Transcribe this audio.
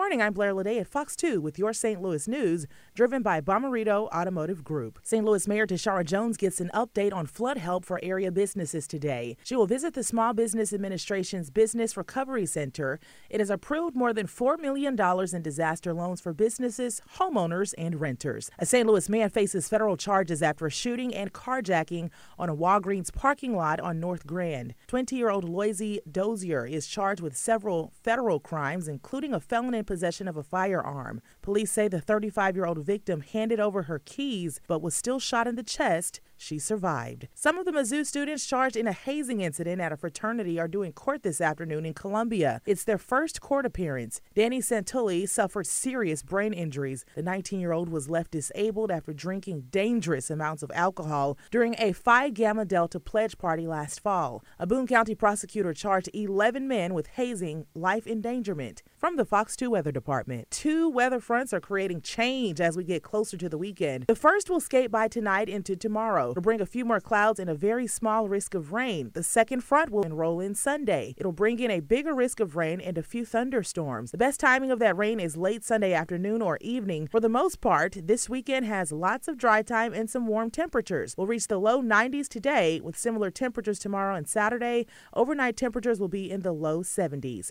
Morning. I'm Blair Lede at Fox 2 with your St. Louis news, driven by Bomarito Automotive Group. St. Louis Mayor Tishaura Jones gets an update on flood help for area businesses today. She will visit the Small Business Administration's Business Recovery Center. It has approved more than $4 million in disaster loans for businesses, homeowners, and renters. A St. Louis man faces federal charges after shooting and carjacking on a Walgreens parking lot on North Grand. 20 year old Loisy Dozier is charged with several federal crimes, including a felony in possession of a firearm. Police say the 35 year old victim handed over her keys but was still shot in the chest. She survived. Some of the Mizzou students charged in a hazing incident at a fraternity are doing court this afternoon in Columbia. It's their first court appearance. Danny Santulli suffered serious brain injuries. The 19 year old was left disabled after drinking dangerous amounts of alcohol during a Phi Gamma Delta pledge party last fall. A Boone County prosecutor charged 11 men with hazing, life endangerment. From the Fox 2 Weather Department, two weather fronts are creating change as we get closer to the weekend. The first will skate by tonight into tomorrow. It'll bring a few more clouds and a very small risk of rain. The second front will enroll in Sunday. It'll bring in a bigger risk of rain and a few thunderstorms. The best timing of that rain is late Sunday afternoon or evening. For the most part, this weekend has lots of dry time and some warm temperatures. We'll reach the low 90s today with similar temperatures tomorrow and Saturday. Overnight temperatures will be in the low 70s.